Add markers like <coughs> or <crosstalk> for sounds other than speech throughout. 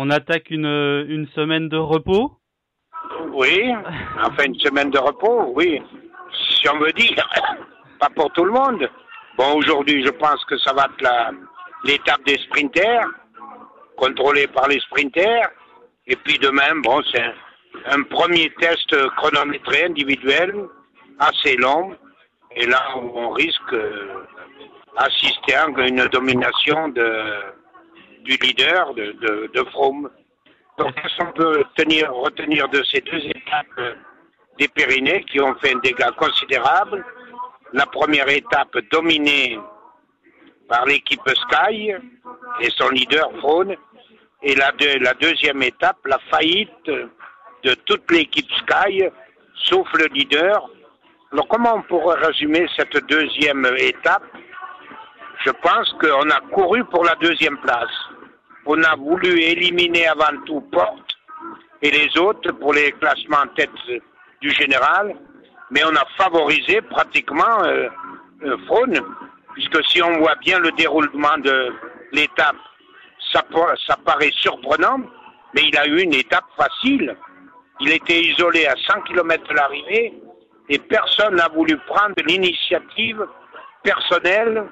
On attaque une, semaine de repos Oui, enfin une semaine de repos, oui. Si on veut dire, <coughs> pas pour tout le monde. Bon, aujourd'hui, je pense que ça va être l'étape des sprinters, contrôlée par les sprinters. Et puis demain, bon, c'est un, un premier test chronométré individuel, assez long. Et là, on risque d'assister à une domination de, du leader, de, de, Froome. Donc, qu'est-ce qu'on peut tenir, retenir de ces deux étapes des Pyrénées qui ont fait un dégât considérable La première étape dominée par l'équipe Sky et son leader Froome. Et la deuxième étape, la faillite de toute l'équipe Sky, sauf le leader. Alors comment on pourrait résumer cette deuxième étape? Je pense qu'on a couru pour la deuxième place. On a voulu éliminer avant tout Porte et les autres pour les classements en tête du général, mais on a favorisé pratiquement euh, puisque si on voit bien le déroulement de l'étape, ça, ça paraît surprenant, mais il a eu une étape facile. Il était isolé à 100 km de l'arrivée et personne n'a voulu prendre l'initiative personnelle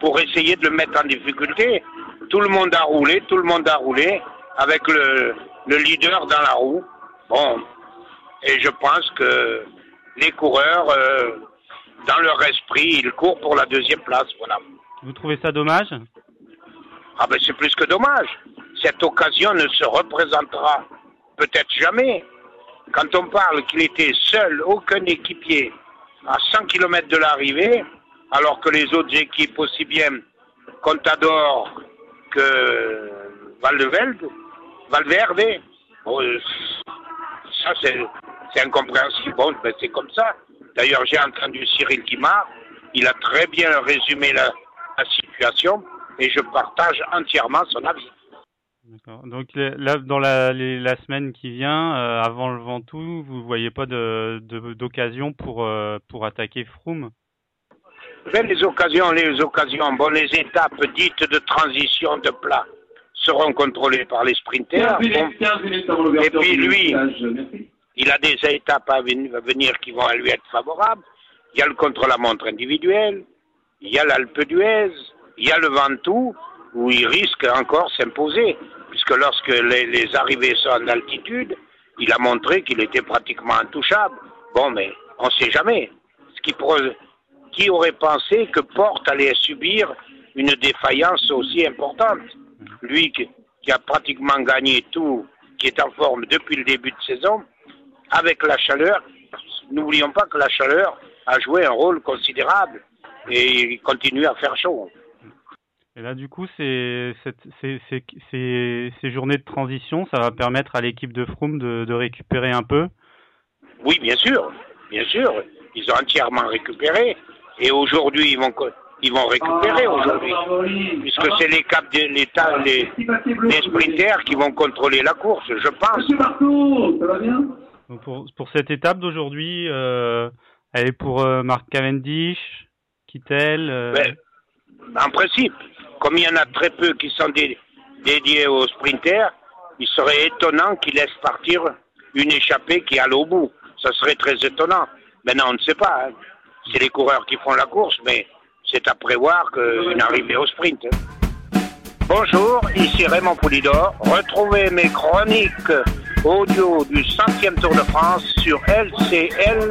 pour essayer de le mettre en difficulté. Tout le monde a roulé, tout le monde a roulé avec le, le leader dans la roue. Bon, et je pense que les coureurs, euh, dans leur esprit, ils courent pour la deuxième place. Voilà. Vous trouvez ça dommage? Ah ben c'est plus que dommage. Cette occasion ne se représentera peut-être jamais. Quand on parle qu'il était seul, aucun équipier, à 100 km de l'arrivée, alors que les autres équipes, aussi bien Contador que Valverde, Valverde, euh, ça c'est incompréhensible. Bon, ben, c'est comme ça. D'ailleurs, j'ai entendu Cyril Guimard, il a très bien résumé la, situation et je partage entièrement son avis. Donc là, dans la, semaine qui vient, euh, avant le Ventoux, vous voyez pas d'occasion pour euh, pour attaquer Froome? Les occasions, les occasions, bon, les étapes dites de transition de plat seront contrôlées par les sprinters. 15 Bon, minutes, 15 minutes avant l'ouverture Et puis, lui- il a des étapes à ven- à venir qui vont lui être favorables. Il y a le contre-la-montre individuel, il y a l'Alpe d'Huez, il y a le Ventoux, où il risque encore s'imposer, puisque lorsque les, les arrivées sont en altitude, il a montré qu'il était pratiquement intouchable. Bon, mais on ne sait jamais. Ce qui, qui aurait pensé que Porte allait subir une défaillance aussi importante. Lui qui, qui a pratiquement gagné tout, qui est en forme depuis le début de saison, avec la chaleur, n'oublions pas que la chaleur a joué un rôle considérable et il continue à faire chaud. Et là, du coup, c'est cette- ces ces- ces- ces journées de transition, ça va permettre à l'équipe de Froome de, de récupérer un peu? Oui, bien sûr, bien sûr, ils ont entièrement récupéré et aujourd'hui ils vont ils vont récupérer Ah, aujourd'hui, puisque Ah, c'est les caps de l'État, les, bleu, les sprinters qui vont contrôler la course, je pense. Monsieur Marteau, ça va bien? Donc pour pour cette étape d'aujourd'hui, euh, elle est pour euh, Mark Cavendish, Kittel. euh, Ben, en principe, comme il y en a très peu qui sont dé- dédiés aux sprinters, il serait étonnant qu'ils laissent partir une échappée qui aille au bout. Ça serait très étonnant. Maintenant, on ne sait pas. hein. C'est les coureurs qui font la course, mais c'est à prévoir qu'une arrivée au sprint. Bonjour, ici Raymond Poulidor. Retrouvez mes chroniques audio du 100e Tour de France sur lcl.com.